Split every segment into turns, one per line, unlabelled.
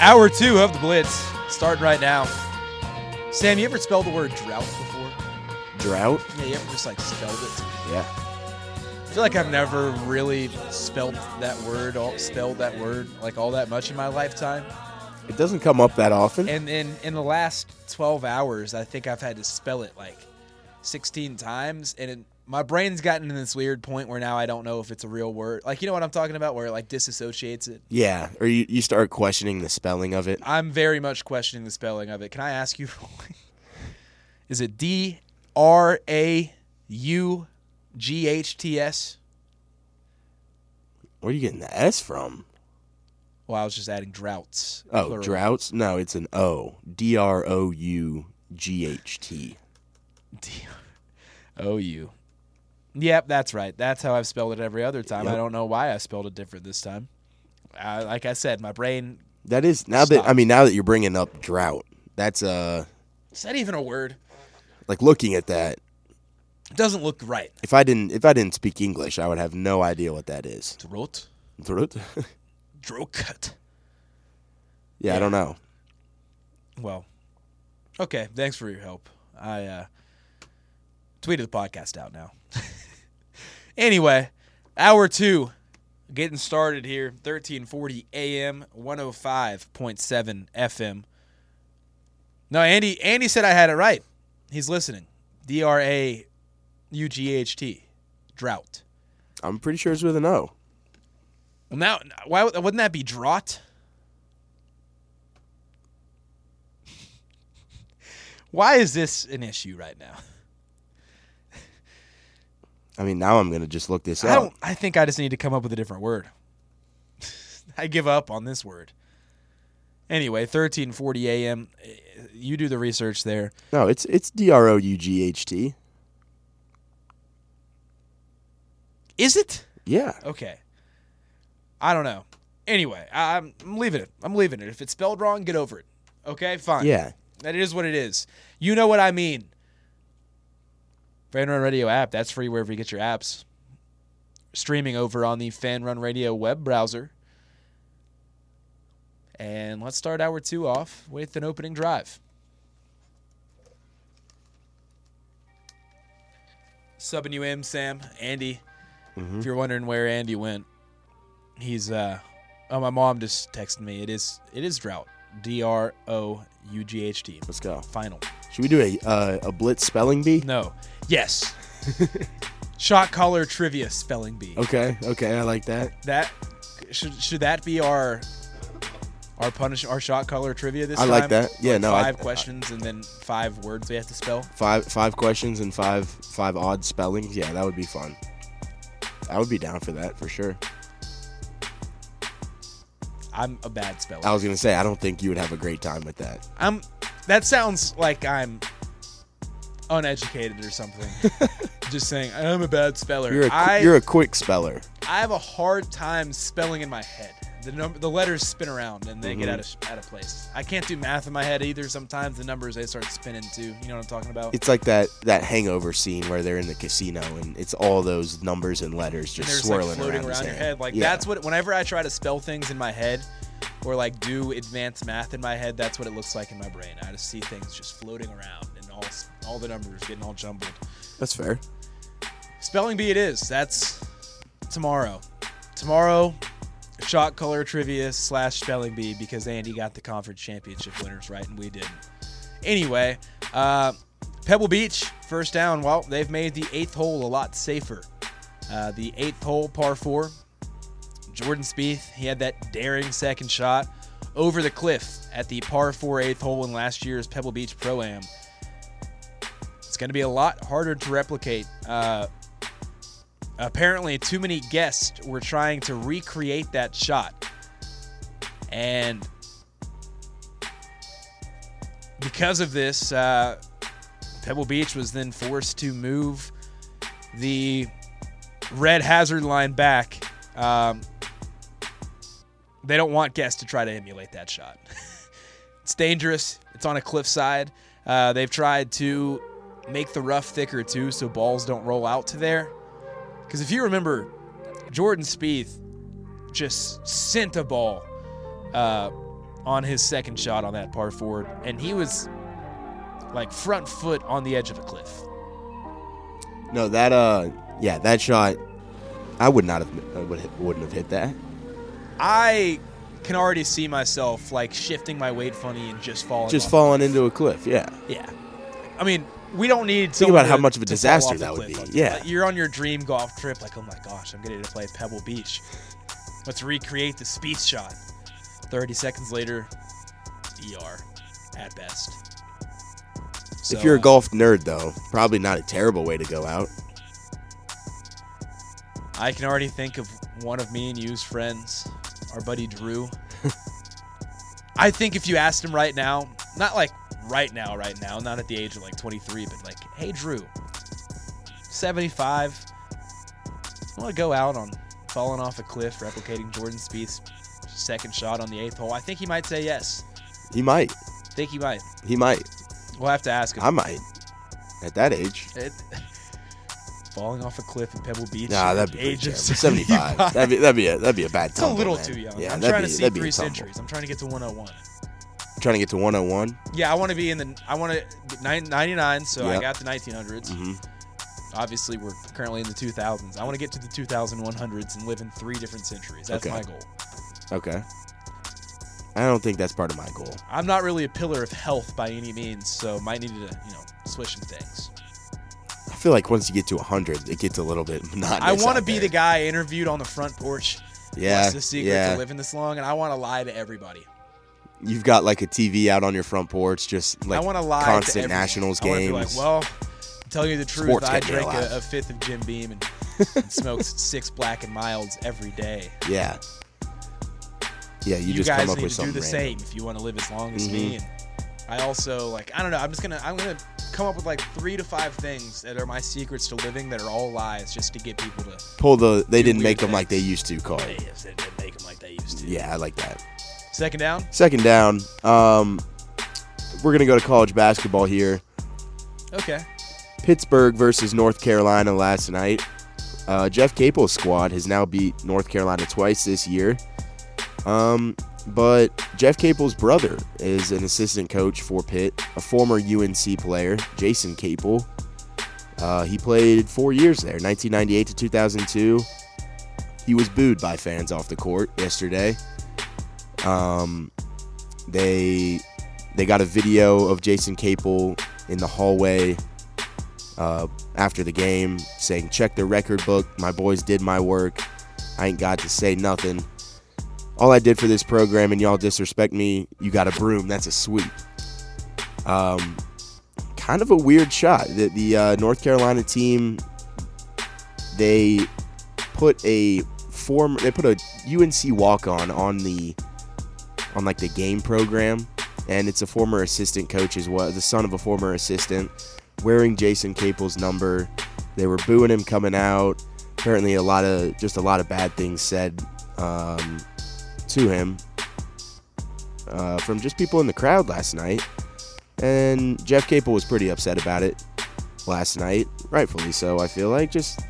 Hour two of the Blitz starting right now. Sam, you ever spelled the word drought before?
Drought?
Yeah, you ever just like spelled it?
Yeah.
I feel like I've never really spelled that word, all, spelled that word like all that much in my lifetime.
It doesn't come up that often.
And in in the last 12 hours, I think I've had to spell it like 16 times, and it, my brain's gotten in this weird point where now I don't know if it's a real word. Like you know what I'm talking about, where it like disassociates it.
yeah, or you, you start questioning the spelling of it.
I'm very much questioning the spelling of it. Can I ask you? is it D R A U G H T S?
Where are you getting the S from?
Well, I was just adding droughts.
Oh,
plural.
droughts? No, it's an O. D R O U G H T.
D O U. Yep, that's right. That's how I've spelled it every other time. I don't know why I spelled it different this time. Uh, like I said, my brain.
That is now that I mean now that you're bringing up drought. That's uh
Is that even a word?
like looking at that.
It doesn't look right.
If I didn't if I didn't speak English, I would have no idea what that is.
Drought.
Drought?
Drought.
yeah, I don't know.
Well, okay. Thanks for your help. I uh, tweeted the podcast out now. anyway, hour two, getting started here. Thirteen forty a.m. One hundred five point seven FM. No, Andy. Andy said I had it right. He's listening. D R A U G H T. Drought.
I'm pretty sure it's with an O.
Well, now, why wouldn't that be drought? Why is this an issue right now?
I mean, now I'm gonna just look this
I
up.
don't. I think I just need to come up with a different word. I give up on this word. Anyway, thirteen forty a.m. eh, You do the research there.
No, it's it's D R O U G H T.
Is it
Yeah.
okay? I don't know. Anyway, I'm, I'm leaving it. I'm leaving it. If it's spelled wrong, get over it. Okay, fine.
Yeah.
That is what it is. You know what I mean. Fan Run Radio app. That's free wherever you get your apps. Streaming over on the Fan Run Radio web browser. And let's start hour two off with an opening drive. Subbing you in, Sam, Andy. If you're wondering where Andy went, he's uh oh my mom just texted me. It is it is drought. D R O U G H T.
Let's go.
Final.
Should we do a uh, a blitz spelling bee?
No. Yes. Shot collar trivia spelling bee.
Okay. Okay. I like that.
That should should that be our our punish our shot collar trivia this time?
I
time?
like that. Yeah, no, I-
Five questions and then five words we have to spell.
Five five questions and five five odd spellings. Yeah, that would be fun. I would be down for that for sure.
I'm a bad speller.
I was gonna say I don't think you would have a great time with that.
I'm. That sounds like I'm uneducated or something. Just saying I'm a bad speller.
You're a
I
you're a quick speller.
I have a hard time spelling in my head. The number, the letters spin around and they get mm-hmm. out of out of place. I can't do math in my head either. Sometimes the numbers they start spinning too. You know what I'm talking about?
It's like that that hangover scene where they're in the casino and it's all those numbers and letters just
they're
swirling
like floating
around,
around, your
head.
Like
Yeah.
that's what. Whenever I try to spell things in my head, or like do advanced math in my head, that's what it looks like in my brain. I just see things just floating around and all all the numbers getting all jumbled.
That's fair.
Spelling bee it is. That's tomorrow. Tomorrow, shot color trivia slash spelling bee because Andy got the conference championship winners right and we didn't. Anyway, uh, Pebble Beach, first down. Well, they've made the eighth hole a lot safer. Uh, the eighth hole, par four. Jordan Spieth, he had that daring second shot over the cliff at the par four eighth hole in last year's Pebble Beach Pro Am. Going to be a lot harder to replicate. Uh, apparently, too many guests were trying to recreate that shot. And because of this, uh, Pebble Beach was then forced to move the red hazard line back. Um, they don't want guests to try to emulate that shot. it's dangerous. It's on a cliffside. Uh, they've tried to make the rough thicker too, so balls don't roll out to there. Because if you remember, Jordan Spieth just sent a ball uh, on his second shot on that par four, and he was like front foot on the edge of a cliff.
No, that uh, yeah, that shot, I would not have, I would, wouldn't have hit that.
I can already see myself like shifting my weight funny and just falling.
Just falling into a cliff. Yeah.
Yeah. I mean, we don't need.
Think about how
to-
much of a disaster that would be. Yeah.
Like, you're on your dream golf trip, like, oh my gosh, I'm getting to play Pebble Beach. Let's recreate the Spieth shot. 30 seconds later, ER at best. So,
if you're a golf nerd, though, probably not a terrible way to go out.
I can already think of one of me and you's friends, our buddy Drew. I think if you asked him right now, not like right now, right now, not at the age of like 23, but like, hey Drew, 75, I want to go out on falling off a cliff, replicating Jordan Spieth's second shot on the eighth hole? I think he might say yes.
He might.
think he might.
He might.
We'll have to ask him.
I might. At that age.
It- falling off a cliff in Pebble Beach.
Nah, that'd be
age of
terrible. 75. that'd be that'd be a that'd be a bad
It's a little
man.
too young.
Yeah,
I'm trying
be,
to see
that'd be a
three centuries. I'm trying to get to 101.
Trying to get to 101.
Yeah, I want to be in the. I want to 99. So I got the 1900s.
hmm
Obviously, we're currently in the 2000s. I want to get to the 2100s and live in three different centuries. That's
Okay.
my goal.
Okay. I don't think that's part of my goal.
I'm not really a pillar of health by any means, so might need to you know switch some things.
I feel like once you get to 100, it gets a little bit monotonous.
I want to be
there.
the guy interviewed on the front porch.
Yeah.
What's the secret
yeah.
to living this long? And I want to lie to everybody.
You've got like a TV out on your front porch, just like
I want to lie
constant
to everyone.
Nationals
be like,
games.
well, tell you the truth,
Sports
I
kept me
drank
alive.
a, a fifth of Jim Beam and, and smoked six black and milds every day.
yeah. Yeah, you,
You,
just
guys
come up
need
with
to do
something
the
random.
same if you want to live as long as me. Mm-hmm. And I also like I don't know. I'm just gonna I'm gonna come up with like three to five things that are my secrets to living that are all lies, just to get people to.
Pull the they didn't make them like they used to card.
They didn't make them like they used to.
Yeah, I like that.
Second down.
Second down. Um, we're gonna go to college basketball here.
Okay.
Pittsburgh versus North Carolina last night. Uh, Jeff Capel's squad has now beat North Carolina twice this year. Um, but Jeff Capel's brother is an assistant coach for Pitt, a former UNC player, Jason Capel. Uh, he played four years there, 1998 to 2002. He was booed by fans off the court yesterday. Um, they they got a video of Jason Capel in the hallway uh, after the game saying, check the record book. My boys did my work. I ain't got to say nothing. All I did for this program and y'all disrespect me, you got a broom. That's a sweep. Um, kind of a weird shot. The, the uh, North Carolina team, they put a form, they put a UNC walk on on the on like the game program, and it's a former assistant coach as well, the son of a former assistant wearing Jason Capel's number. They were booing him coming out. Apparently, a lot of just a lot of bad things said um, to him uh, from just people in the crowd last night. And Jeff Capel was pretty upset about it last night, rightfully so. I feel like just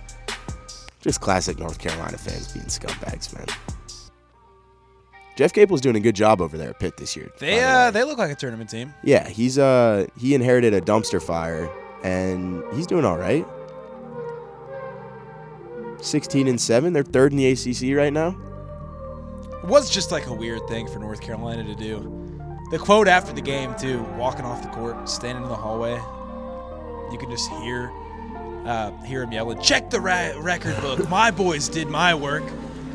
just classic North Carolina fans being scumbags, man. Jeff Capel's doing a good job over there at Pitt this year.
They
the
uh they look like a tournament team.
Yeah, he's uh he inherited a dumpster fire and he's doing all right. 16 and 7, they're third in the ACC right now.
It was just like a weird thing for North Carolina to do. The quote after the game too, walking off the court, standing in the hallway, you can just hear uh, hear him yelling, "Check the ra- record book. My boys did my work.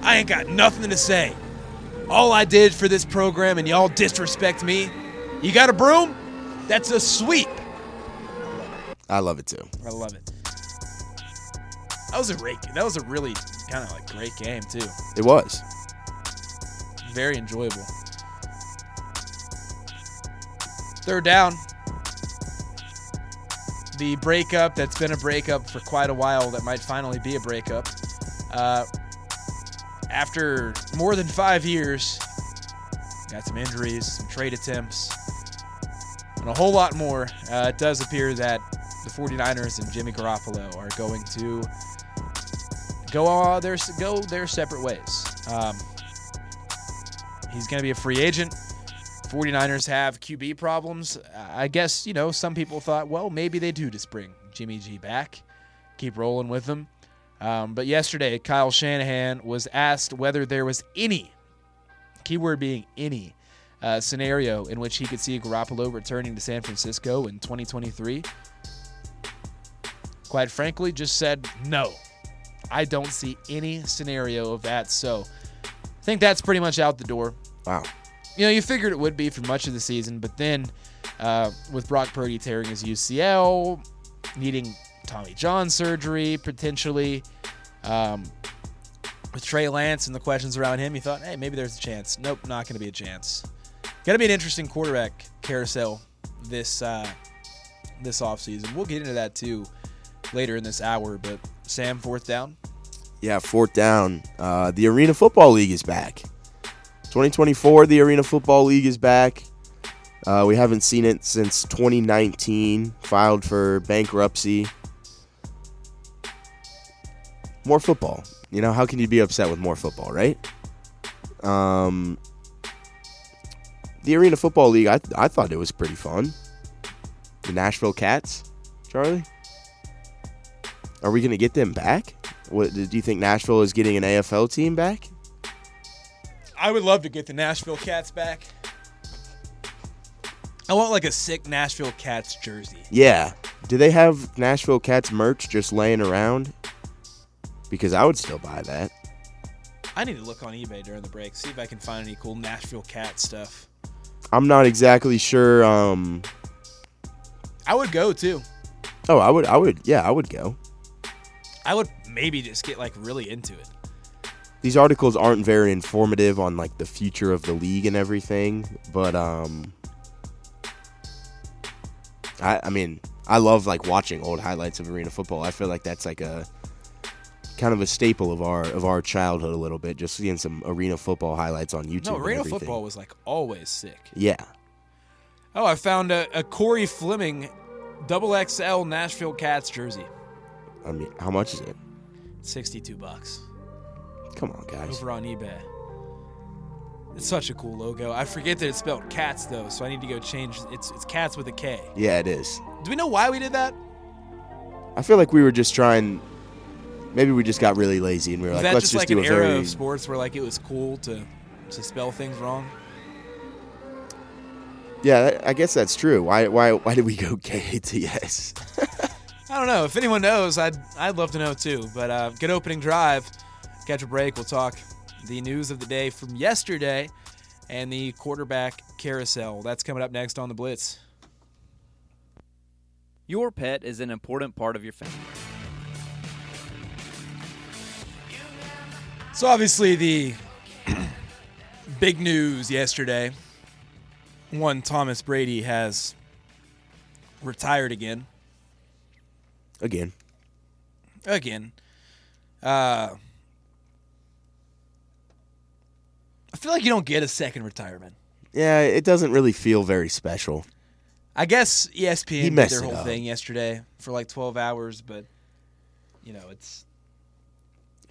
I ain't got nothing to say. All I did for this program, and y'all disrespect me. You got a broom? That's a sweep.
I love it too.
I love it. That was a great. That was a really kind of like great game too.
It was.
Very enjoyable. Third down. The breakup that's been a breakup for quite a while that might finally be a breakup. Uh, after more than five years, got some injuries, some trade attempts, and a whole lot more. Uh, it does appear that the 49ers and Jimmy Garoppolo are going to go uh, their go their separate ways. Um, he's going to be a free agent. 49ers have QB problems. I guess, you know, some people thought, well, maybe they do just bring Jimmy G back, keep rolling with them. Um, but yesterday, Kyle Shanahan was asked whether there was any, keyword being any, uh, scenario in which he could see Garoppolo returning to San Francisco in 2023. Quite frankly, just said no. I don't see any scenario of that. So I think that's pretty much out the door.
Wow.
You know, you figured it would be for much of the season, but then uh, with Brock Purdy tearing his UCL, needing Tommy John surgery potentially, um, with Trey Lance and the questions around him, you thought, hey, maybe there's a chance. Nope, not going to be a chance. Got to be an interesting quarterback carousel this uh, this offseason. We'll get into that too later in this hour. But Sam, fourth down.
Yeah, fourth down. Uh, the Arena Football League is back. 2024, the Arena Football League is back. Uh, we haven't seen it since 2019. Filed for bankruptcy. More football. You know, how can you be upset with more football, right? Um, the Arena Football League, I, I thought it was pretty fun. The Nashville Cats, Charlie? Are we going to get them back? What, do you think Nashville is getting an AFL team back?
I would love to get the Nashville Cats back. I want like a sick Nashville Cats jersey.
Yeah. Do they have Nashville Cats merch just laying around? Because I would still buy that.
I need to look on eBay during the break, see if I can find any cool Nashville Cat stuff.
I'm not exactly sure. Um.
I would go too.
Oh, I would. I would. Yeah, I would go.
I would maybe just get like really into it.
These articles aren't very informative on like the future of the league and everything, but um. I, I mean, I love like watching old highlights of arena football. I feel like that's like a kind of a staple of our of our childhood a little bit. Just seeing some arena football highlights on YouTube.
No, arena football was like always sick.
Yeah,
Oh, I found a, a Corey Fleming double XL Nashville Cats jersey.
I mean, how much is it?
62 bucks
Come on, guys.
over on eBay. It's such a cool logo. I forget that it's spelled cats though, so I need to go change. It's it's cats with a K.
Yeah, it is.
Do we know why we did that?
I feel like we were just trying. Maybe we just got really lazy and we were
Was
like, let's
just
just
like
do
an
a
era
very.
of sports where like it was cool to to spell things wrong?
Yeah, I guess that's true. Why? Why? Why did we go K to S?
I don't know. If anyone knows, I'd I'd love to know too. But uh, good opening drive. Catch a break. We'll talk the news of the day from yesterday and the quarterback carousel. That's coming up next on the Blitz.
Your pet is an important part of your family.
So obviously the big news yesterday. One Thomas Brady has retired again.
Again,
Again. Uh, I feel like you don't get a second retirement.
yeah, it doesn't really feel very special.
I guess ESPN
He
did their whole thing yesterday for like 12 hours, but you know, it's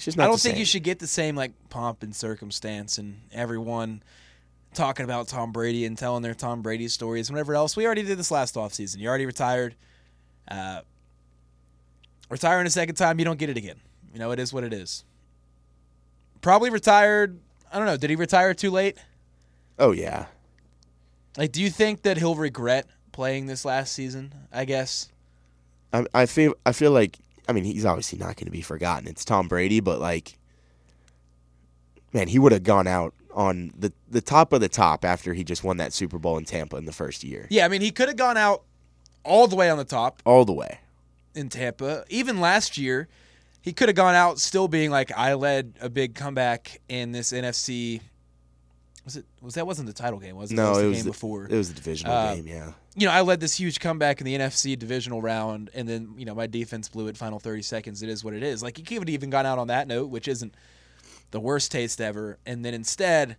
Just not.
I don't think you should get the same like pomp and circumstance and everyone talking about Tom Brady and telling their Tom Brady stories and whatever else. We already did this last offseason. You already retired. Uh, retiring a second time, you don't get it again. You know, it is what it is. Probably retired. I don't know. Did he retire too late?
Oh yeah,
Like, do you think that he'll regret playing this last season? I guess.
I, I feel. I feel like. I mean, he's obviously not going to be forgotten. It's Tom Brady, but like, man, he would have gone out on the the top of the top after he just won that Super Bowl in Tampa in the first year,
Yeah, I mean, he could have gone out all the way on the top.
all the way.
in Tampa. Even last year, he could have gone out still being like, I led a big comeback in this NFC. Was it? Was that wasn't the title game? Was it?
No,
was
it
the
was
game
the,
before.
It was the divisional
Uh,
game. Yeah.
you know, I led this huge comeback in the NFC divisional round, and then you know my defense blew it final thirty seconds. It is what it is. Like he could have even gone out on that note, which isn't the worst taste ever. And then instead,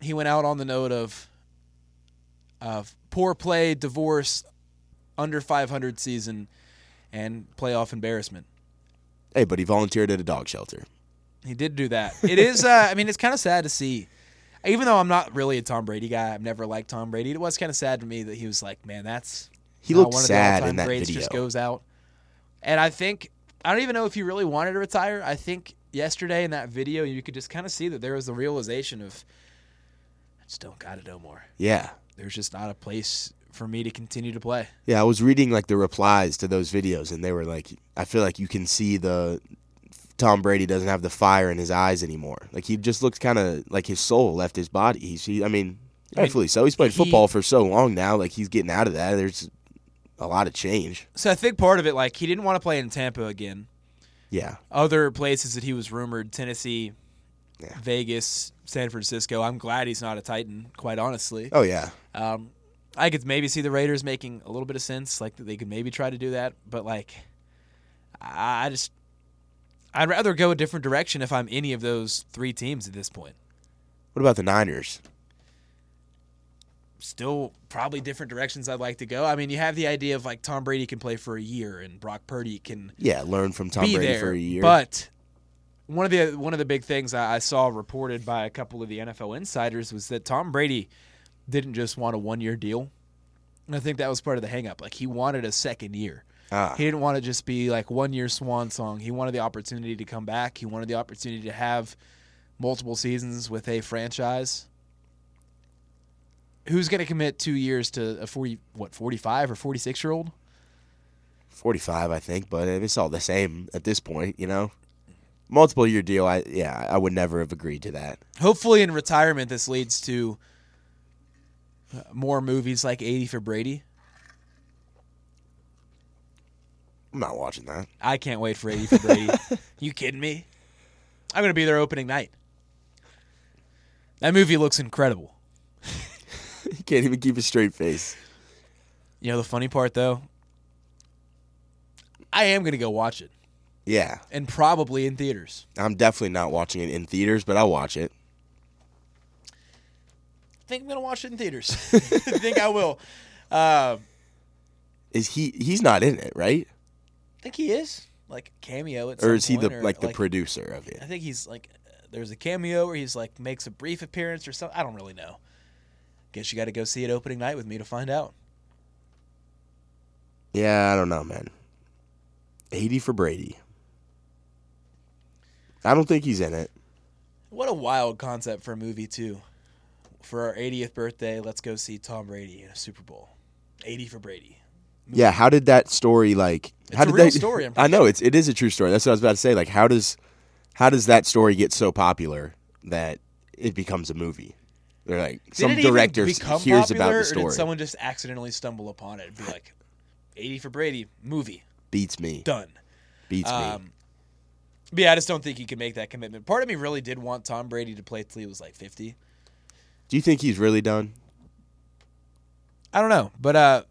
he went out on the note of of poor play, divorce, under five hundred season, and playoff embarrassment.
Hey, but he volunteered at a dog shelter.
He did do that. It is. Uh, I mean, it's kind of sad to see. Even though I'm not really a Tom Brady guy, I've never liked Tom Brady. It was kind of sad to me that he was like, man, that's
He looked
one of
sad
the
in that video.
just goes out. And I think I don't even know if he really wanted to retire. I think yesterday in that video, you could just kind of see that there was the realization of I just don't got it no more.
Yeah.
There's just not a place for me to continue to play.
Yeah, I was reading like the replies to those videos, and they were like, I feel like you can see the Tom Brady doesn't have the fire in his eyes anymore. Like he just looks kind of like his soul left his body. He's, he, I mean, rightfully so. He's played
he-
football for so long now. Like he's getting out of that. There's a lot of change.
So I think part of it, like he didn't want to play in Tampa again.
Yeah,
Other places that he was rumored, Tennessee,
Yeah.
Vegas, San Francisco. I'm glad he's not a Titan, quite honestly.
Oh yeah,
Um, I could maybe see the Raiders making a little bit of sense, like that they could maybe try to do that. But like, I just, I'd rather go a different direction if I'm any of those three teams at this point.
What about the Niners?
Still, probably different directions I'd like to go. I mean, you have the idea of like Tom Brady can play for a year and Brock Purdy can
Yeah, learn from Tom Brady
there.
for a year.
But one of the one of the big things I, I saw reported by a couple of the NFL insiders was that Tom Brady didn't just want a one year deal. And I think that was part of the hangup. Like he wanted a second year.
Ah,
He didn't want to just be like one year swan song. He wanted the opportunity to come back. He wanted the opportunity to have multiple seasons with a franchise. Who's going to commit two years to a forty what forty five or forty six year old?
45, I think, but it's all the same at this point, you know. Multiple year deal, I yeah, I would never have agreed to that.
Hopefully, in retirement, this leads to uh, more movies like 80 for Brady.
I'm not watching that.
I can't wait for 80 for Brady. you kidding me? I'm going to be there opening night. That movie looks incredible.
he can't even keep a straight face.
You know the funny part though? I am going to go watch it
Yeah,
and probably in theaters.
I'm definitely not watching it in theaters, but I'll watch it.
I think I'm going to watch it in theaters. I think I will. Uh,
Is he? He's not in it, right?
I think he is like cameo at
Or is he the
or,
like the producer of it?
I think he's like there's a cameo where he's like makes a brief appearance or something. I don't really know. Guess you got to go see it opening night with me to find out.
Yeah, I don't know, man. 80 for Brady. I don't think he's in it.
What a wild concept for a movie too. For our 80th birthday, let's go see Tom Brady in a Super Bowl. 80 for Brady.
Yeah, how did that story like?
It's
how
a
did
real
they,
story, I'm
I know it's it is a true story. That's what I was about to say. Like, how does how does that story get so popular that it becomes a movie? They're like
Did
some director hears
popular,
about the
Or
story,
did someone just accidentally stumble upon it and be like, 80 for Brady, movie,
beats me,
done.
beats me.
Um, but yeah, I just don't think he can make that commitment. Part of me really did want Tom Brady to play till he was like 50.
Do you think he's really done?
I don't know, but uh,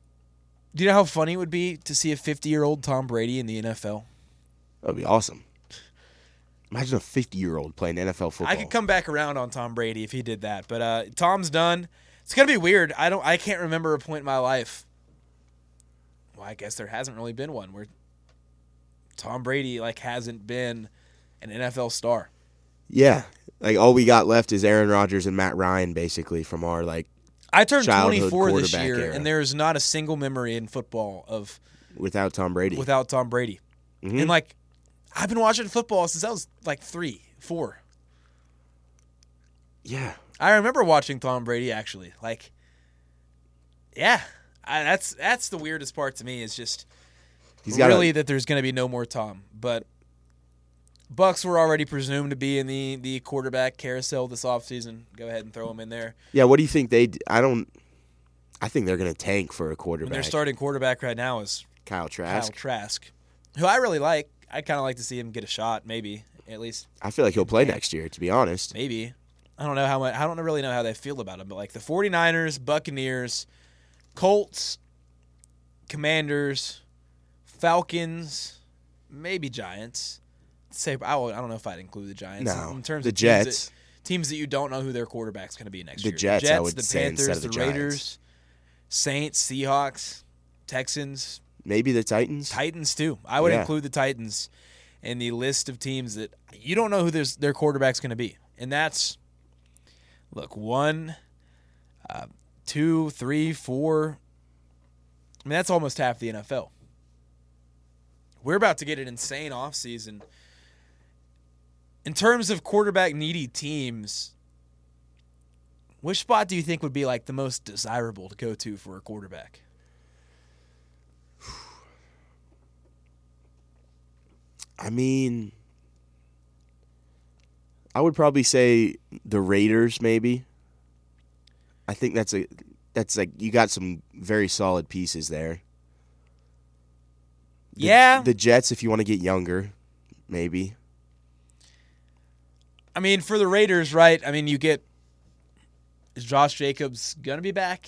do you know how funny it would be to see a 50 year old Tom Brady in the NFL?
That'd be awesome. Imagine a 50 year old playing NFL football.
I could come back around on Tom Brady if he did that, but uh, Tom's done. It's gonna be weird. I don't. I can't remember a point in my life. Well, I guess there hasn't really been one where Tom Brady like hasn't been an NFL star.
Yeah, like all we got left is Aaron Rodgers and Matt Ryan, basically from our like
I turned 24 this year,
era.
and there is not a single memory in football of
without Tom Brady.
without Tom Brady.
Mhm.
And like, I've been watching football since I was like three, four.
yeah,
I remember watching Tom Brady actually. Like, yeah, I, that's that's the weirdest part to me is just
he's
really
a,
that there's going to be no more Tom. But Bucks were already presumed to be in the the quarterback carousel this offseason. Go ahead and throw them in there.
yeah. What do you think they? d- I don't. I think they're gonna tank for a
And
quarterback.
their starting quarterback right now is
Kyle Trask.
Kyle Trask, who I really like. I kind of like to see him get a shot, maybe at least,
I feel like he'll play next year. To be honest,
maybe. I don't know how much. I don't really know how they feel about him, but like the 49ers, Buccaneers, Colts, Commanders, Falcons, maybe Giants. Say I I don't know if I'd include the Giants
No,
in terms
the
of teams
Jets.
that, teams that you don't know who their quarterback's going to be next
The
year.
Jets,
the
I
Jets,
would
the
say, instead
Panthers,
of the
the Raiders, Saints, Seahawks, Texans,
maybe the Titans.
Titans too. I would
Yeah.
include the Titans in the list of teams that you don't know who their their quarterback's going to be, and that's look, one, uh, two, three, four. I mean, that's almost half the NFL. We're about to get an insane offseason. In terms of quarterback needy teams, which spot do you think would be like the most desirable to go to for a quarterback?
I mean, I would probably say the Raiders, maybe. I think that's a that's like you got some very solid pieces there. The-
Yeah.
the Jets, if you want to get younger, maybe.
I mean, for the Raiders, right? I mean, you get is Josh Jacobs gonna be back?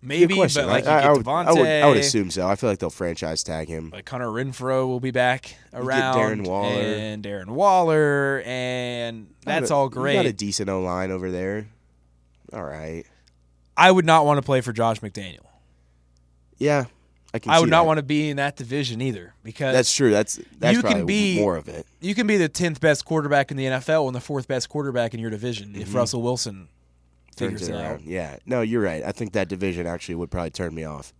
Maybe,
question.
but like you
I,
get
I would,
Davante,
I would, I would assume so. I feel like they'll franchise tag him.
like Hunter Renfrow will be back
get
around,
Darren Waller.
and Darren Waller, and that's
a-
all great.
got a decent O line over there. All right.
I would not want to play for Josh McDaniel.
Yeah, I.
I would not
that.
want to be in that division either because
That's true. That's that's
You can be-
more of it.
you can be the tenth best quarterback in the NFL and the fourth best quarterback in your division if
Mhm.
Russell Wilson
Turns
figures
it
it out.
around. Yeah. No, you're right. I think that division actually would probably turn me off.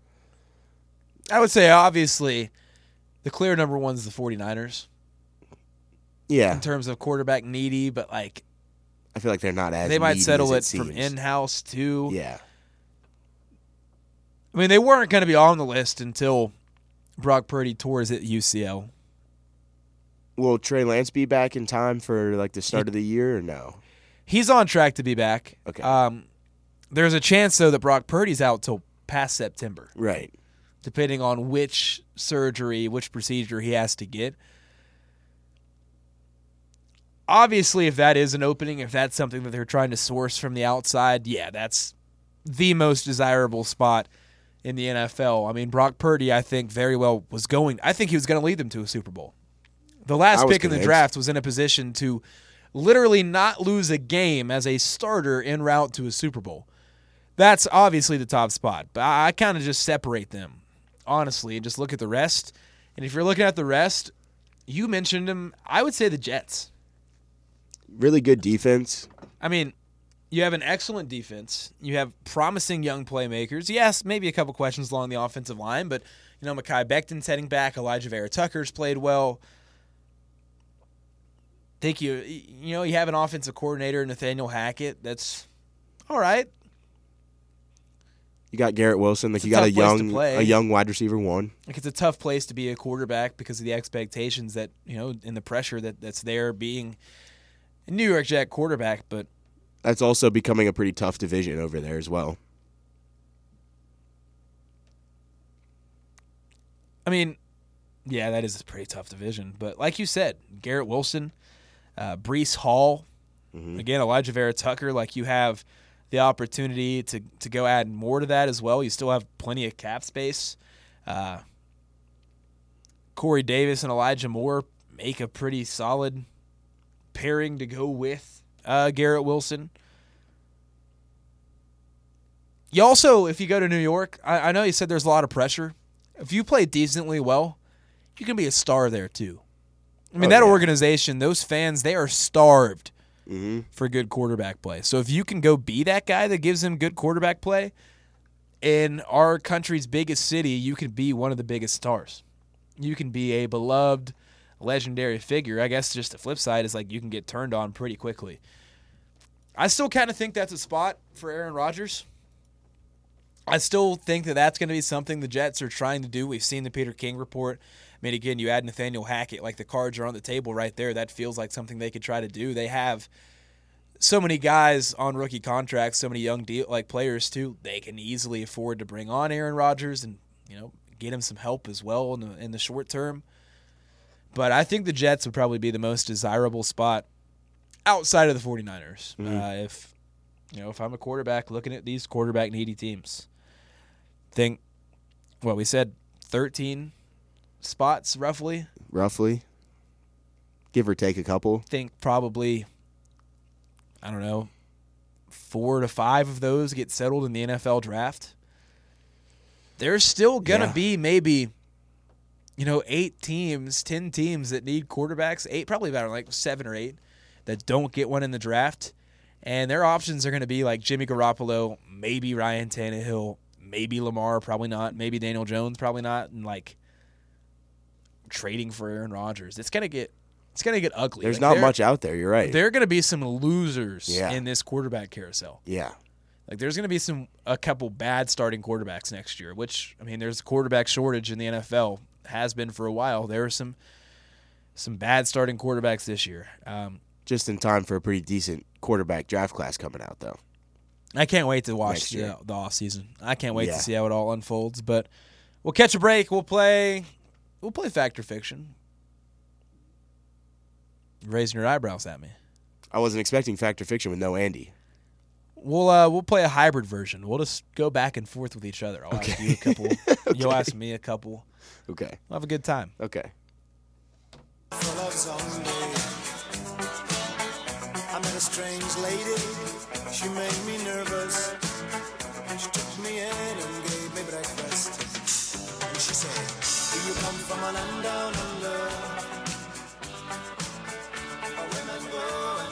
I would say obviously the clear number one is the 49ers
Yeah,
in terms of quarterback needy, but like
I feel like they're not as.
they might settle it
as
from in-house too.
Yeah.
I mean, they weren't going to be on the list until Brock Purdy tore his UCL.
Will Trey Lance be back in time for like the start of the year or no?
He's on track to be back.
Okay.
Um, there's a chance though that Brock Purdy's out till past September,
Right.
depending on which surgery, which procedure he has to get. Obviously, if that is an opening, if that's something that they're trying to source from the outside, yeah, that's the most desirable spot in the NFL. I mean, Brock Purdy, I think very well was going. I think he was going to lead them to a Super Bowl. The last pick in the draft was in a position to literally not lose a game as a starter en route to a Super Bowl. That's obviously the top spot, but I, I kind of just separate them, honestly, and just look at the rest. And if you're looking at the rest, you mentioned them. I would say the Jets.
Really good defense.
I mean, you have an excellent defense. You have promising young playmakers. Yes, maybe a couple questions along the offensive line, but you know, Mekhi Becton's heading back. Alijah Vera Tucker's played well. Think you you know you have an offensive coordinator Nathaniel Hackett. That's all right.
You got Garrett Wilson. Like
It's
you got a
tough place to
young a young wide receiver one.
Like it's a tough place to be a quarterback because of the expectations that you know and the pressure that that's there being a New York Jet quarterback. But
That's also becoming a pretty tough division over there as well.
I mean, yeah, that is a pretty tough division. But like you said, Garrett Wilson, uh, Breece Hall,
Mhm.
again, Alijah Vera Tucker, like you have the opportunity to, to go add more to that as well. You still have plenty of cap space. Uh, Corey Davis and Elijah Moore make a pretty solid pairing to go with uh, Garrett Wilson. You also, if you go to New York, I, I know you said there's a lot of pressure. If you play decently well, you can be a star there too. I mean,
Oh,
that
yeah.
organization, those fans, they are starved
hmm
for good quarterback play. So if you can go be that guy that gives them good quarterback play in our country's biggest city, you can be one of the biggest stars. You can be a beloved, legendary figure. I guess just the flip side is like you can get turned on pretty quickly. I still kind of think that's a spot for Aaron Rodgers. I still think that that's going to be something the Jets are trying to do. We've seen the Peter King report. I mean, again, you add Nathaniel Hackett, like the cards are on the table right there. That feels like something they could try to do. They have so many guys on rookie contracts, so many young deal like players too. They can easily afford to bring on Aaron Rodgers and you know get him some help as well in the in the short term. But I think the Jets would probably be the most desirable spot outside of the 49ers.
Mhm.
Uh, if you know, if I'm a quarterback looking at these quarterback needy teams, think what we said 13 spots roughly.
Roughly, give or take a couple.
think probably I don't know four to five of those get settled in the NFL draft. There's still gonna
Yeah.
be maybe you know eight teams, ten teams that need quarterbacks. Eight, probably about like seven or eight that don't get one in the draft. And their options are going to be like Jimmy Garoppolo, maybe Ryan Tannehill, maybe Lamar, probably not, maybe Daniel Jones, probably not, and like trading for Aaron Rodgers. It's gonna get it's gonna get ugly.
There's
Like,
not much out there. You're right.
There are gonna be some losers
Yeah.
in this quarterback carousel.
yeah.
Like there's gonna be some a couple bad starting quarterbacks next year. Which I mean, there's a quarterback shortage in the NFL. Has been for a while. There are some some bad starting quarterbacks this year. Um,
Just in time for a pretty decent quarterback draft class coming out, though.
I can't wait to watch the, the off season. I can't wait
Yeah.
to see how it all unfolds. But we'll catch a break. We'll play. We'll play Factor Fiction. You're raising your eyebrows at me.
I wasn't expecting Factor Fiction with no Andy.
We'll uh, we'll play a hybrid version. We'll just go back and forth with each other. I'll ask you a couple. You'll ask me a couple.
Okay.
We'll have a good time.
Okay.
A strange lady, she made me nervous. She took me in and gave me breakfast. And she said, Do you come from a land down under? Where women go and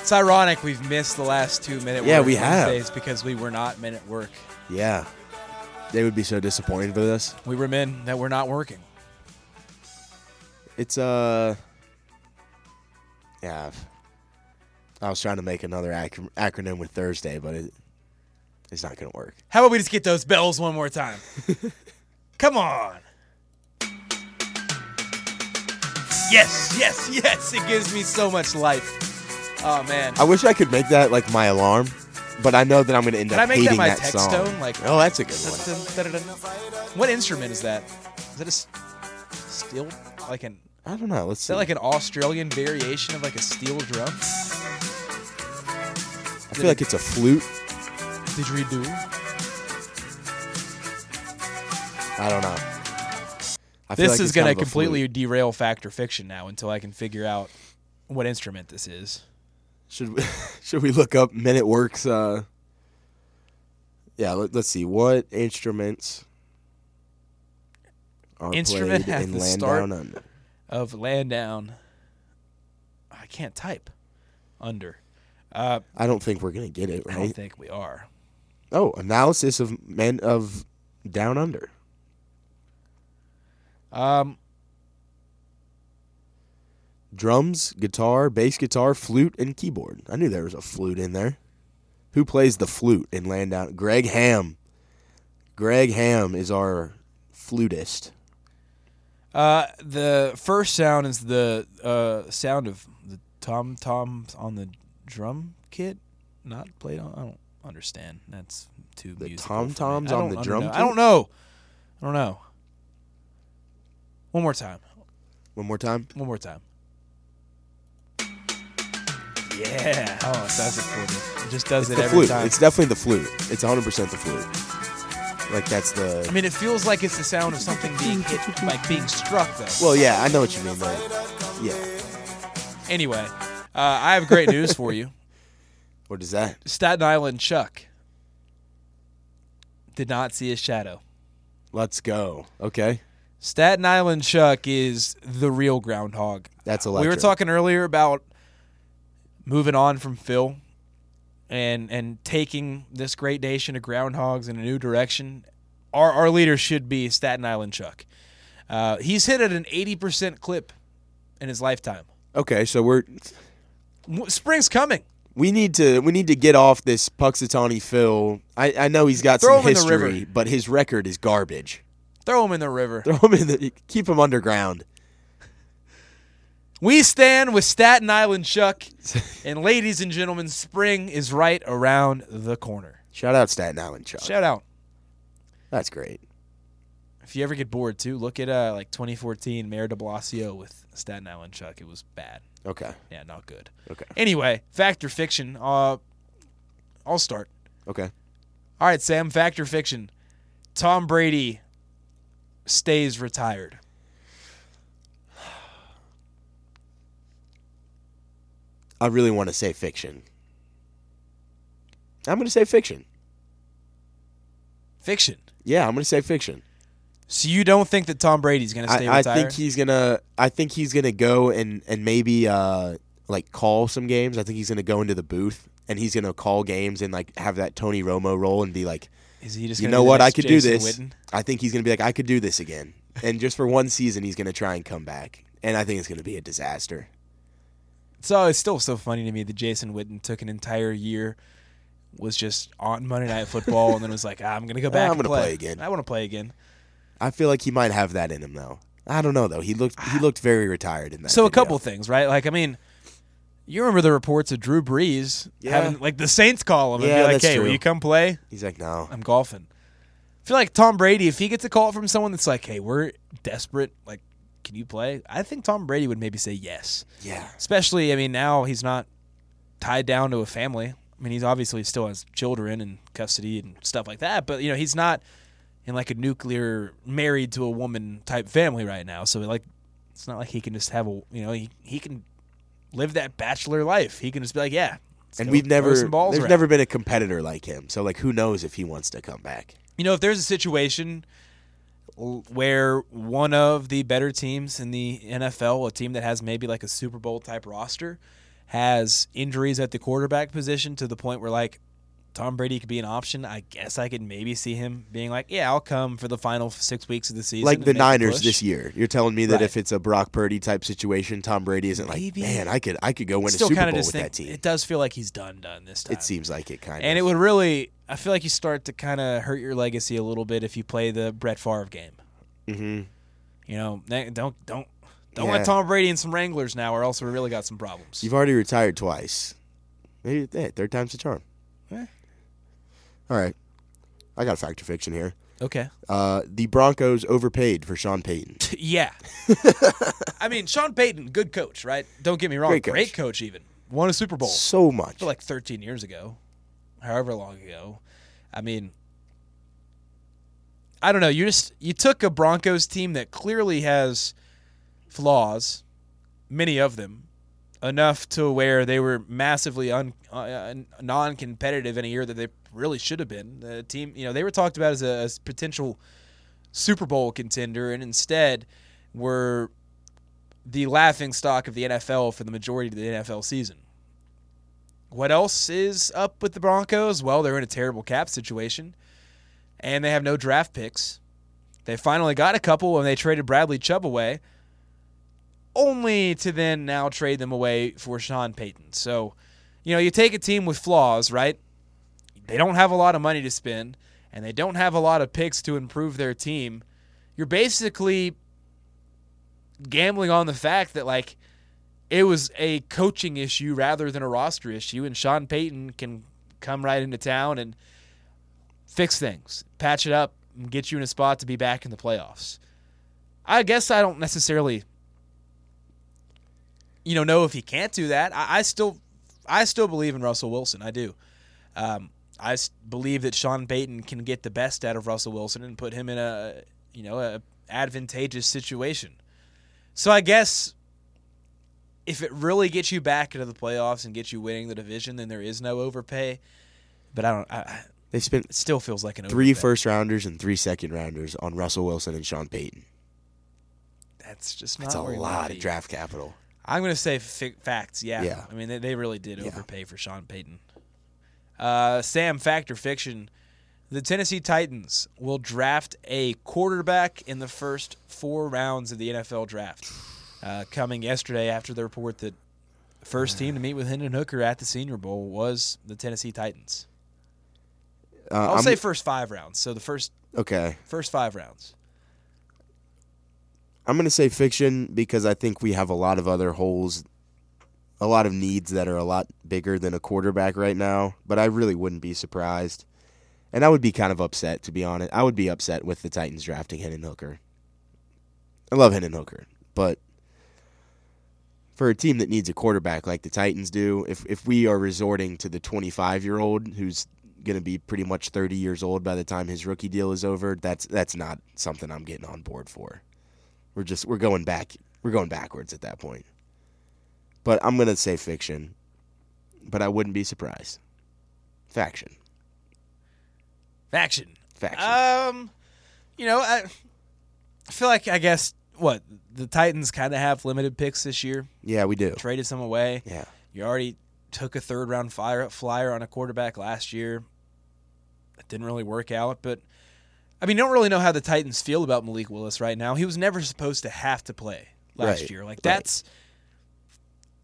It's ironic we've missed the last two minute
Yeah,
work
we have.
Wednesdays because we were not men at work.
Yeah. They would be so disappointed with us.
We were men that were not working.
It's uh Yeah. I was trying to make another ac- acronym with Thursday, but it, it's not going to work.
How about we just get those bells one more time? Come on. Yes, yes, yes. It gives me so much life. Oh man.
I wish I could make that like my alarm, but I know that I'm going to end
Can
up
I make that
hating
my
that
text
song.
tone? Like-
oh, that's a good one.
What instrument is that? Is that a s- steel? Like an?
I don't know. Let's
Is
see.
that like an Australian variation of like a steel drum?
I feel like it's a flute.
Didgeridoo.
I don't know. I feel
This
like
is
it's kind of a
completely
flute.
derail fact or fiction now until I can figure out what instrument this is.
Should we, should we look up minute Work's? Uh, yeah, let, us see what instruments are
Instrument
played
at
in
the
Land
start.
Down Under.
Of land down. I can't type. Under. Uh,
I don't think we're gonna get it Right?
I don't think we are.
Oh, analysis of men of Down Under.
Um,
Drums, guitar, bass guitar, flute, and keyboard. I knew there was a flute in there. Who plays the flute in Land Down? Greg Ham. Greg Ham is our flutist.
Uh, the first sound is the uh, sound of the tom toms on the drum kit, not played on. I don't understand. That's too
The
musical
tom-toms on the drum kit?
I don't know. I don't know. One more time.
One more time.
One more time. Yeah. Oh, it does it for me. It just does
It's
it every
flute.
time.
It's definitely the flute. It's 100% the flute. Like that's the.
I mean, it feels like it's the sound of something being hit, like being struck, though.
well, yeah, I know what you mean. But yeah,
Anyway, uh, I have great news for you.
what is that?
Staten Island Chuck did not see his shadow.
Let's go. Okay,
Staten Island Chuck is the real groundhog.
that's
a
lot.
We were talking earlier about moving on from Phil and and taking this great nation of groundhogs in a new direction. Our our leader should be Staten Island Chuck. Uh, he's hit at an eighty percent clip in his lifetime.
Okay, so we're
Spring's coming.
we need to we need to get off this Punxsutawney Phil. I, I know he's got
Throw
some
him in the
history, but his record is garbage.
Throw him in the river.
Throw him in the keep him underground.
We stand with Staten Island Chuck, and ladies and gentlemen, spring is right around the corner.
Shout out Staten Island Chuck.
Shout out.
That's great.
If you ever get bored too, look at uh, like 2014 Mayor De Blasio with Staten Island Chuck. It was bad.
Okay.
Yeah, not good.
Okay.
Anyway, fact or fiction? Uh, I'll start.
Okay.
All right, Sam. Fact or fiction? Tom Brady stays retired.
I really want to say fiction. I'm going to say fiction.
Fiction.
Yeah, I'm going to say fiction.
So you don't think that Tom Brady's going to stay
I, I think he's gonna. I think he's gonna go and and maybe uh, like call some games. I think he's going to go into the booth and he's going to call games and like have that Tony Romo role and be like,
Is he just
you know what, I could
Jason
do this.
Witten?
I think he's going to be like, I could do this again. And just for one season, he's going to try and come back. And I think it's going to be a disaster.
So it's still so funny to me that Jason Witten took an entire year, was just on Monday Night Football, and then was like, ah, "I'm gonna go back
I'm gonna
play.
play again.
I want to play again."
I feel like he might have that in him though. I don't know though. He looked he looked very retired in that.
So a couple things, right? Like, I mean, you remember the reports of Drew Brees
Yeah.
having like the Saints call him and
Yeah,
be like, "Hey, will you come play?
He's like, no.
I'm golfing." I feel like Tom Brady, if he gets a call from someone that's like, "Hey, we're desperate. Like, can you play?" I think Tom Brady would maybe say yes.
Yeah.
Especially, I mean, now he's not tied down to a family. I mean, he's obviously still has children and custody and stuff like that, but you know, he's not in like a nuclear married to a woman type family right now. So like, it's not like he can just have a you know he he can live that bachelor life. He can just be like, yeah.
And we've never there's
around.
never been a competitor like him. So like who knows if he wants to come back.
You know, if there's a situation where one of the better teams in the NFL, a team that has maybe like a Super Bowl type roster, has injuries at the quarterback position to the point where like Tom Brady could be an option, I guess I could maybe see him being like, "Yeah, I'll come for the final six weeks of the season."
like the Niners this year. You're telling me that
Right.
if it's a Brock Purdy type situation, Tom Brady isn't like, man, I could I could go win a Super Bowl with that team.
it does feel like he's done done this time.
It seems like it kind of.
and it would really, I feel like you start to kind of hurt your legacy a little bit if you play the Brett Favre game.
hmm
You know, don't don't don't
Yeah.
let Tom Brady and some Wranglers now, or else we really got some problems.
You've already retired twice. Maybe hey, third time's the charm.
Eh.
All right, I got a fact or fiction here.
Okay.
Uh, the Broncos overpaid for Sean Payton.
yeah. I mean, Sean Payton, good coach, right? Don't get me wrong,
Great
great
coach.
coach, even won a Super Bowl
So much.
for like 13 years ago, however long ago. I mean, I don't know. You just you took a Broncos team that clearly has flaws, many of them, enough to where they were massively un, uh, non-competitive in a year that they really should have been. The team, you know, they were talked about as a as potential Super Bowl contender, and instead were the laughing stock of the NFL for the majority of the NFL season. What else is up with the Broncos? Well, they're in a terrible cap situation, and they have no draft picks. They finally got a couple when they traded Bradley Chubb away, only to then now trade them away for Sean Payton. So, you know, you take a team with flaws, right? They don't have a lot of money to spend, and they don't have a lot of picks to improve their team. You're basically gambling on the fact that, like, it was a coaching issue rather than a roster issue, and Sean Payton can come right into town and fix things, patch it up, and get you in a spot to be back in the playoffs. I guess I don't necessarily, you know, know if he can't do that. I, I still, I still believe in Russell Wilson. I do. Um, I believe that Sean Payton can get the best out of Russell Wilson and put him in a, you know, a advantageous situation. So I guess if it really gets you back into the playoffs and gets you winning the division, then there is no overpay. But I don't. I-
They spent
it still feels like an
three
overpay.
first rounders and three second rounders on Russell Wilson and Sean Payton.
That's just not
That's a
where you wanna
lot of draft capital.
I'm going to say fi- facts. Yeah.
Yeah.
I mean, they, they really did
Yeah.
overpay for Sean Payton. Uh, Sam, fact or fiction? The Tennessee Titans will draft a quarterback in the first four rounds of the NFL draft. Uh, coming yesterday after the report that the first team to meet with Hendon Hooker at the Senior Bowl was the Tennessee Titans.
Uh,
I'll
I'm-
say first five rounds. So the first
okay.
first five rounds.
I'm going to say fiction because I think we have a lot of other holes, a lot of needs that are a lot bigger than a quarterback right now. But I really wouldn't be surprised. And I would be kind of upset, to be honest. I would be upset with the Titans drafting Hendon Hooker. I love Hendon Hooker, but for a team that needs a quarterback like the Titans do, if if we are resorting to the 25 year old who's going to be pretty much 30 years old by the time his rookie deal is over, that's that's not something I'm getting on board for. We're just we're going back we're going backwards at that point. But I'm gonna say fiction. But I wouldn't be surprised. Faction.
Faction.
Faction.
Um, you know, I, I feel like I guess what the Titans kind of have limited picks this year.
Yeah, we do.
Traded some away.
Yeah.
You already took a third round flyer, flyer on a quarterback last year. It didn't really work out, but I mean, you don't really know how the Titans feel about Malik Willis right now. He was never supposed to have to play last
Right,
year. Like
right.
that's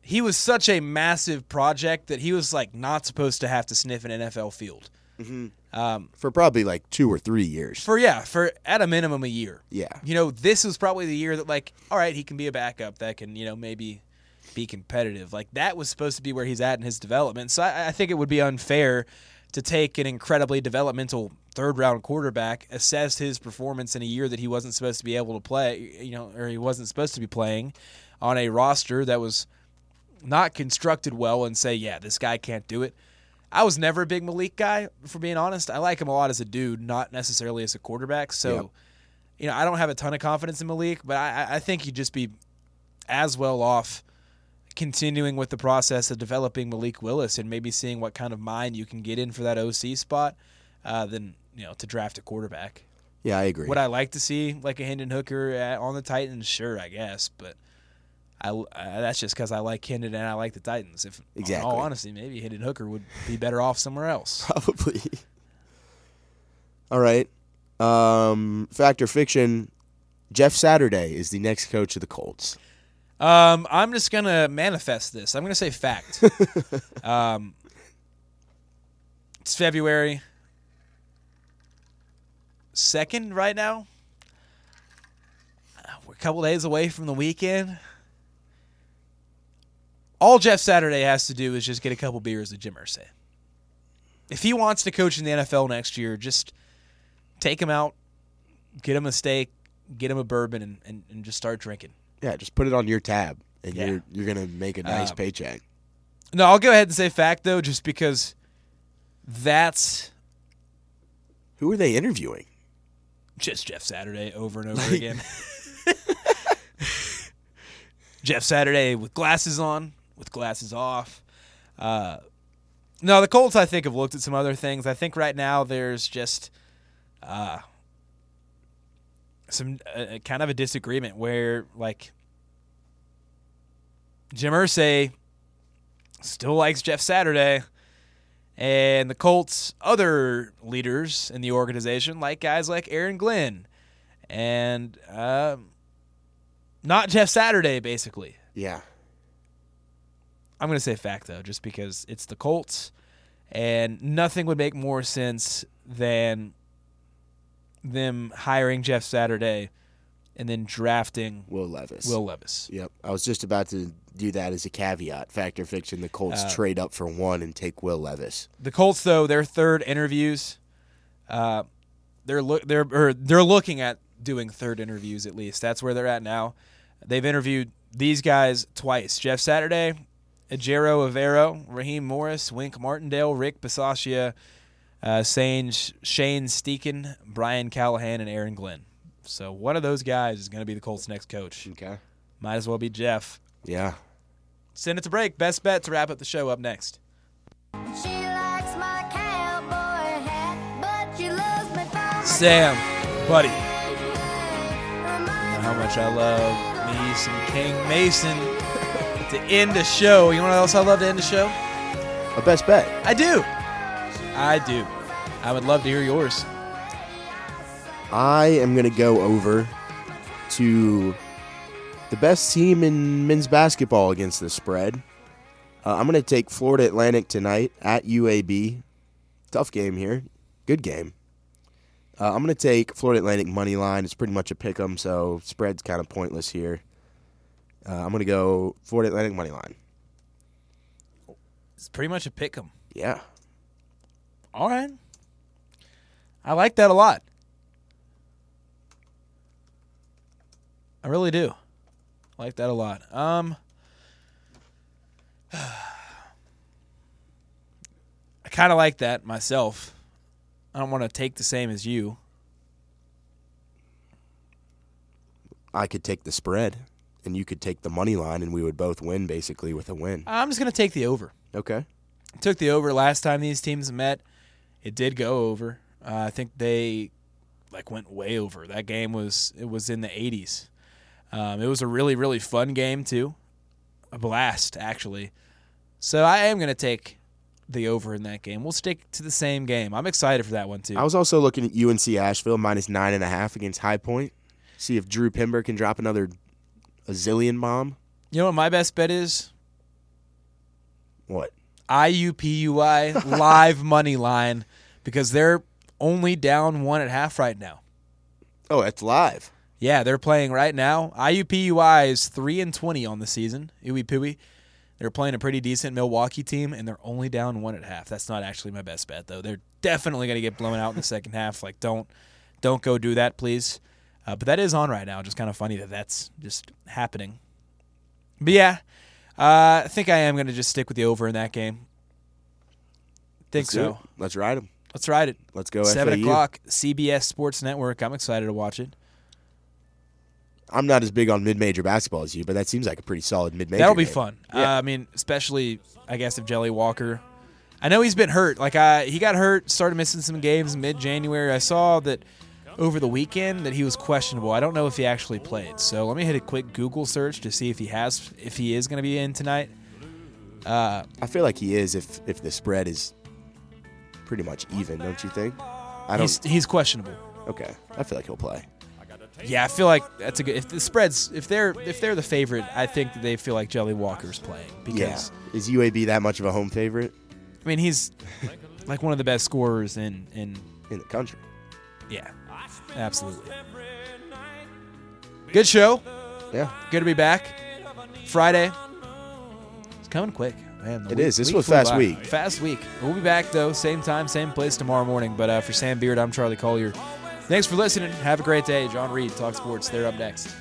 he was such a massive project that he was like not supposed to have to sniff an NFL field. Um,
For probably like two or three years.
for yeah, for at a minimum a year.
Yeah.
You know, this was probably the year that like, all right, he can be a backup that can, you know, maybe be competitive. Like that was supposed to be where he's at in his development. So I, I think it would be unfair to take an incredibly developmental third round quarterback, assessed his performance in a year that he wasn't supposed to be able to play, you know, or he wasn't supposed to be playing on a roster that was not constructed well and say, yeah, this guy can't do it. I was never a big Malik guy, for being honest. I like him a lot as a dude, not necessarily as a quarterback. So,
Yep.
you know, I don't have a ton of confidence in Malik, but I, I- think he'd just be as well off continuing with the process of developing Malik Willis and maybe seeing what kind of mind you can get in for that OC spot uh, than, you know, to draft a quarterback.
Yeah, I agree.
Would I like to see like a Hendon Hooker at, on the Titans? Sure, I guess, but I, uh, that's just because I like Hendon and I like the Titans. If, in
Exactly.
all honesty, maybe Hendon Hooker would be better off somewhere else.
Probably. All right. Um, fact or fiction? Jeff Saturday is the next coach of the Colts.
Um, I'm just gonna manifest this. I'm gonna say fact. um, it's February second right now. We're a couple days away from the weekend. All Jeff Saturday has to do is just get a couple beers with Jim Irsay. If he wants to coach in the NFL next year, just take him out, get him a steak, get him a bourbon, and, and, and just start drinking.
Yeah, just put it on your tab, and
Yeah.
you're you're gonna make a nice
Um,
paycheck.
No, I'll go ahead and say fact though, just because that's
Who are they interviewing?
Just Jeff Saturday over and over again. Jeff Saturday with glasses on, with glasses off. Uh, no, the Colts I think have looked at some other things. I think right now there's just uh, some uh, kind of a disagreement where like Jim Irsay still likes Jeff Saturday. And the Colts' other leaders in the organization, like guys like Aaron Glenn, and um, not Jeff Saturday, basically.
Yeah,
I'm going to say fact, though, just because it's the Colts, and nothing would make more sense than them hiring Jeff Saturday and then drafting
Will Levis.
Will Levis.
Yep, I was just about to do that as a caveat. Factor fiction? The Colts
Uh,
trade up for one and take Will Levis.
The Colts, though, their third interviews, uh, they're look they're or they're looking at doing third interviews at least. That's where they're at now. They've interviewed these guys twice: Jeff Saturday, Ejiro Evero, Raheem Morris, Wink Martindale, Rick Bisaccia, uh, Shane Shane Steichen, Brian Callahan, and Aaron Glenn. So one of those guys is going to be the Colts' next coach.
Okay.
Might as well be Jeff.
Yeah.
Send it to break. Best bet to wrap up the show up next.
She likes my cowboy hat, but she loves me for
Sam, buddy.
my
how much I love me some King Mason to end the show. You know what else I love to end the show?
A best bet.
I do. I do. I would love to hear yours.
I am going to go over to the best team in men's basketball against the spread. Uh, I'm going to take Florida Atlantic tonight at UAB. Tough game here. Good game. Uh, I'm going to take Florida Atlantic money line. It's pretty much a pick 'em, so spread's kind of pointless here. Uh, I'm going to go Florida Atlantic money line.
It's pretty much a pick 'em.
Yeah.
All right. I like that a lot. I really do. I like that a lot. Um I kind of like that myself. I don't want to take the same as you.
I could take the spread, and you could take the money line, and we would both win basically with a win.
I'm just going to take the over.
Okay.
took the over last time these teams met. It did go over. Uh, I think they like went way over. That game was it was in the 80s. Um, it was a really really fun game too, a blast actually. So I am gonna take the over in that game. We'll stick to the same game. I'm excited for that one too.
I was also looking at UNC Asheville minus nine and a half against High Point. See if Drew Pember can drop another a zillion bomb.
you know what my best bet is?
What?
IUPUI live money line because they're only down one at half right now.
Oh, it's live.
Yeah, they're playing right now. IUPUI is three and twenty on the season. Ooey pooey. They're playing a pretty decent Milwaukee team, and they're only down one at half. That's not actually my best bet, though. They're definitely going to get blown out in the second half. Like, don't, don't go do that, please. Uh, but that is on right now. Just kind of funny that that's just happening. But yeah, uh, I think I am going to just stick with the over in that game. Think
Let's
so.
Let's ride them.
Let's ride it.
Let's go.
Seven
FAU.
o'clock, CBS Sports Network. I'm excited to watch it.
I'm not as big on mid-major basketball as you, but that seems like a pretty solid mid-major.
That'll be
game.
fun.
Yeah.
Uh, I mean, especially I guess if Jelly Walker. I know he's been hurt. Like I, he got hurt, started missing some games mid January. I saw that over the weekend that he was questionable. I don't know if he actually played. So let me hit a quick Google search to see if he has, if he is going to be in tonight. Uh,
I feel like he is if if the spread is pretty much even, don't you think? I don't.
he's he's questionable.
okay, I feel like he'll play.
Yeah, I feel like that's a good. If the spreads, if they're if they're the favorite, I think they feel like Jelly Walker's playing
Yeah.
because
Is UAB that much of a home favorite
I mean he's like one of the best scorers in in
in the country?
Yeah, absolutely. Good show.
Yeah,
Good to be back. Friday. It's coming quick, man.
It
week-
is. This
week
was fast
by.
week.
Fast week. We'll be back though, same time, same place tomorrow morning. But uh, for Sam Beard, I'm Charlie Collier. Thanks for listening. Have a great day. John Reed, Talk Sports. They're up next.